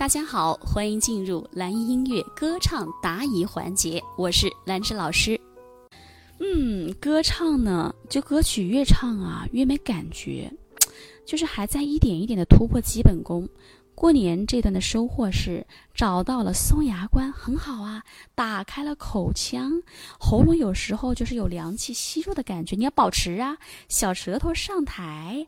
大家好，欢迎进入蓝音音乐歌唱答疑环节，我是兰芝老师。嗯，歌唱呢，就歌曲越唱啊越没感觉，就是还在一点一点的突破基本功。过年这段的收获是找到了松牙关，很好啊，打开了口腔，喉咙有时候就是有凉气吸入的感觉，你要保持啊，小舌头上抬，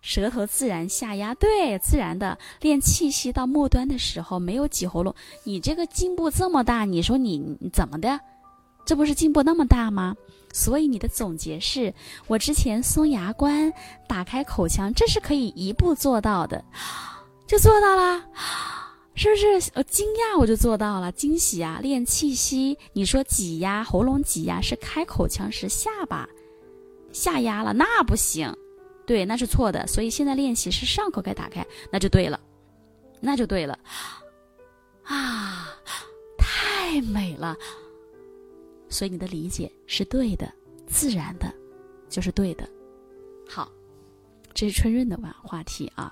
舌头自然下压，对，自然的练气息到末端的时候没有挤喉咙，你这个进步这么大，你说你怎么的？这不是进步那么大吗？所以你的总结是我之前松牙关，打开口腔，这是可以一步做到的。就做到了，是不是？我，惊讶我就做到了，惊喜啊！练气息，你说挤压喉咙挤压是开口腔时下巴下压了，那不行，对，那是错的。所以现在练习是上口该打开，那就对了，那就对了，啊，太美了！所以你的理解是对的，自然的，就是对的。好，这是春润的话话题啊。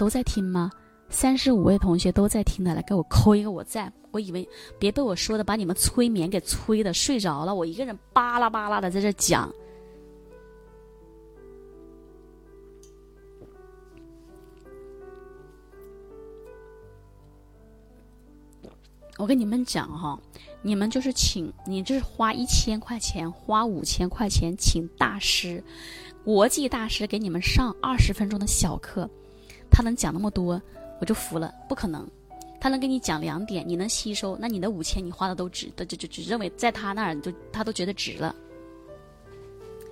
都在听吗？三十五位同学都在听的，来给我扣一个我在。我以为别被我说的把你们催眠给催的睡着了，我一个人巴拉巴拉的在这讲。我跟你们讲哈，你们就是请，你就是花一千块钱，花五千块钱请大师，国际大师给你们上二十分钟的小课。他能讲那么多，我就服了。不可能，他能给你讲两点，你能吸收，那你的五千你花的都值，就就就只认为在他那儿就他都觉得值了。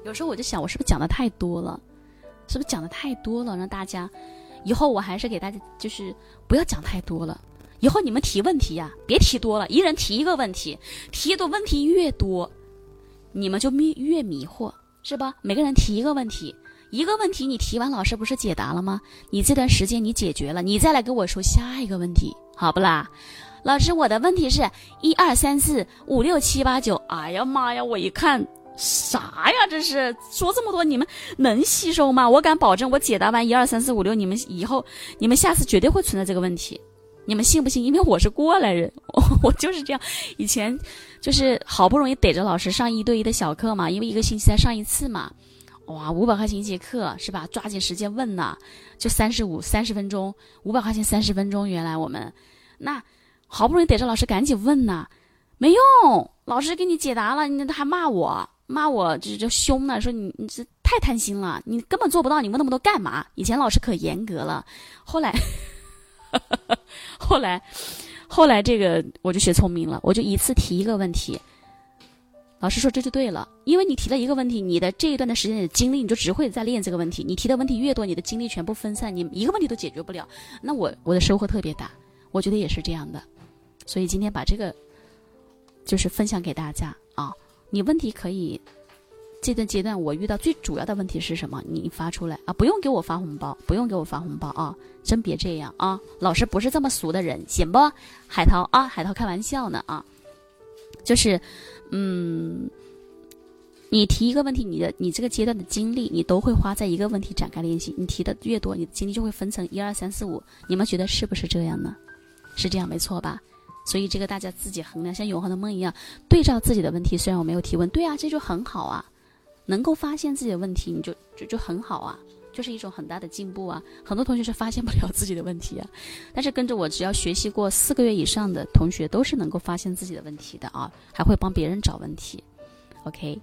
有时候我就想，我是不是讲的太多了？是不是讲的太多了？让大家以后我还是给大家就是不要讲太多了。以后你们提问题呀，别提多了，一人提一个问题，提的问题越多，你们就迷越迷惑，是吧？每个人提一个问题。一个问题你提完，老师不是解答了吗？你这段时间你解决了，你再来跟我说下一个问题，好不啦？老师，我的问题是一二三四五六七八九。哎呀妈呀！我一看啥呀？这是说这么多，你们能吸收吗？我敢保证，我解答完一二三四五六，你们以后你们下次绝对会存在这个问题。你们信不信？因为我是过来人，我就是这样。以前就是好不容易逮着老师上一对一的小课嘛，因为一个星期才上一次嘛。哇，五百块钱一节课是吧？抓紧时间问呐，就三十五三十分钟，五百块钱三十分钟。原来我们那好不容易逮着老师，赶紧问呐，没用，老师给你解答了，你还骂我，骂我就就凶呢，说你你这太贪心了，你根本做不到，你问那么多干嘛？以前老师可严格了，后来，后来，后来这个我就学聪明了，我就一次提一个问题。老师说这就对了，因为你提了一个问题，你的这一段的时间的精力，你就只会在练这个问题。你提的问题越多，你的精力全部分散，你一个问题都解决不了。那我我的收获特别大，我觉得也是这样的。所以今天把这个就是分享给大家啊。你问题可以这段阶段我遇到最主要的问题是什么？你发出来啊，不用给我发红包，不用给我发红包啊，真别这样啊。老师不是这么俗的人，行不？海涛啊，海涛开玩笑呢啊。就是，嗯，你提一个问题，你的你这个阶段的精力，你都会花在一个问题展开练习。你提的越多，你的精力就会分成一二三四五。你们觉得是不是这样呢？是这样没错吧？所以这个大家自己衡量，像永恒的梦一样，对照自己的问题。虽然我没有提问，对啊，这就很好啊，能够发现自己的问题，你就就就很好啊。就是一种很大的进步啊！很多同学是发现不了自己的问题啊，但是跟着我，只要学习过四个月以上的同学，都是能够发现自己的问题的啊，还会帮别人找问题。OK，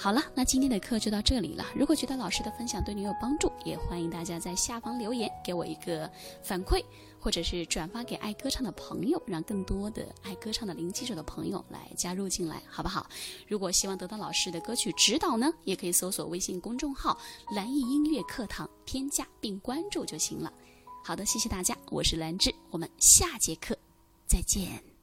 好了，那今天的课就到这里了。如果觉得老师的分享对你有帮助，也欢迎大家在下方留言给我一个反馈。或者是转发给爱歌唱的朋友，让更多的爱歌唱的零基础的朋友来加入进来，好不好？如果希望得到老师的歌曲指导呢，也可以搜索微信公众号“蓝艺音乐课堂”，添加并关注就行了。好的，谢谢大家，我是兰芝，我们下节课再见。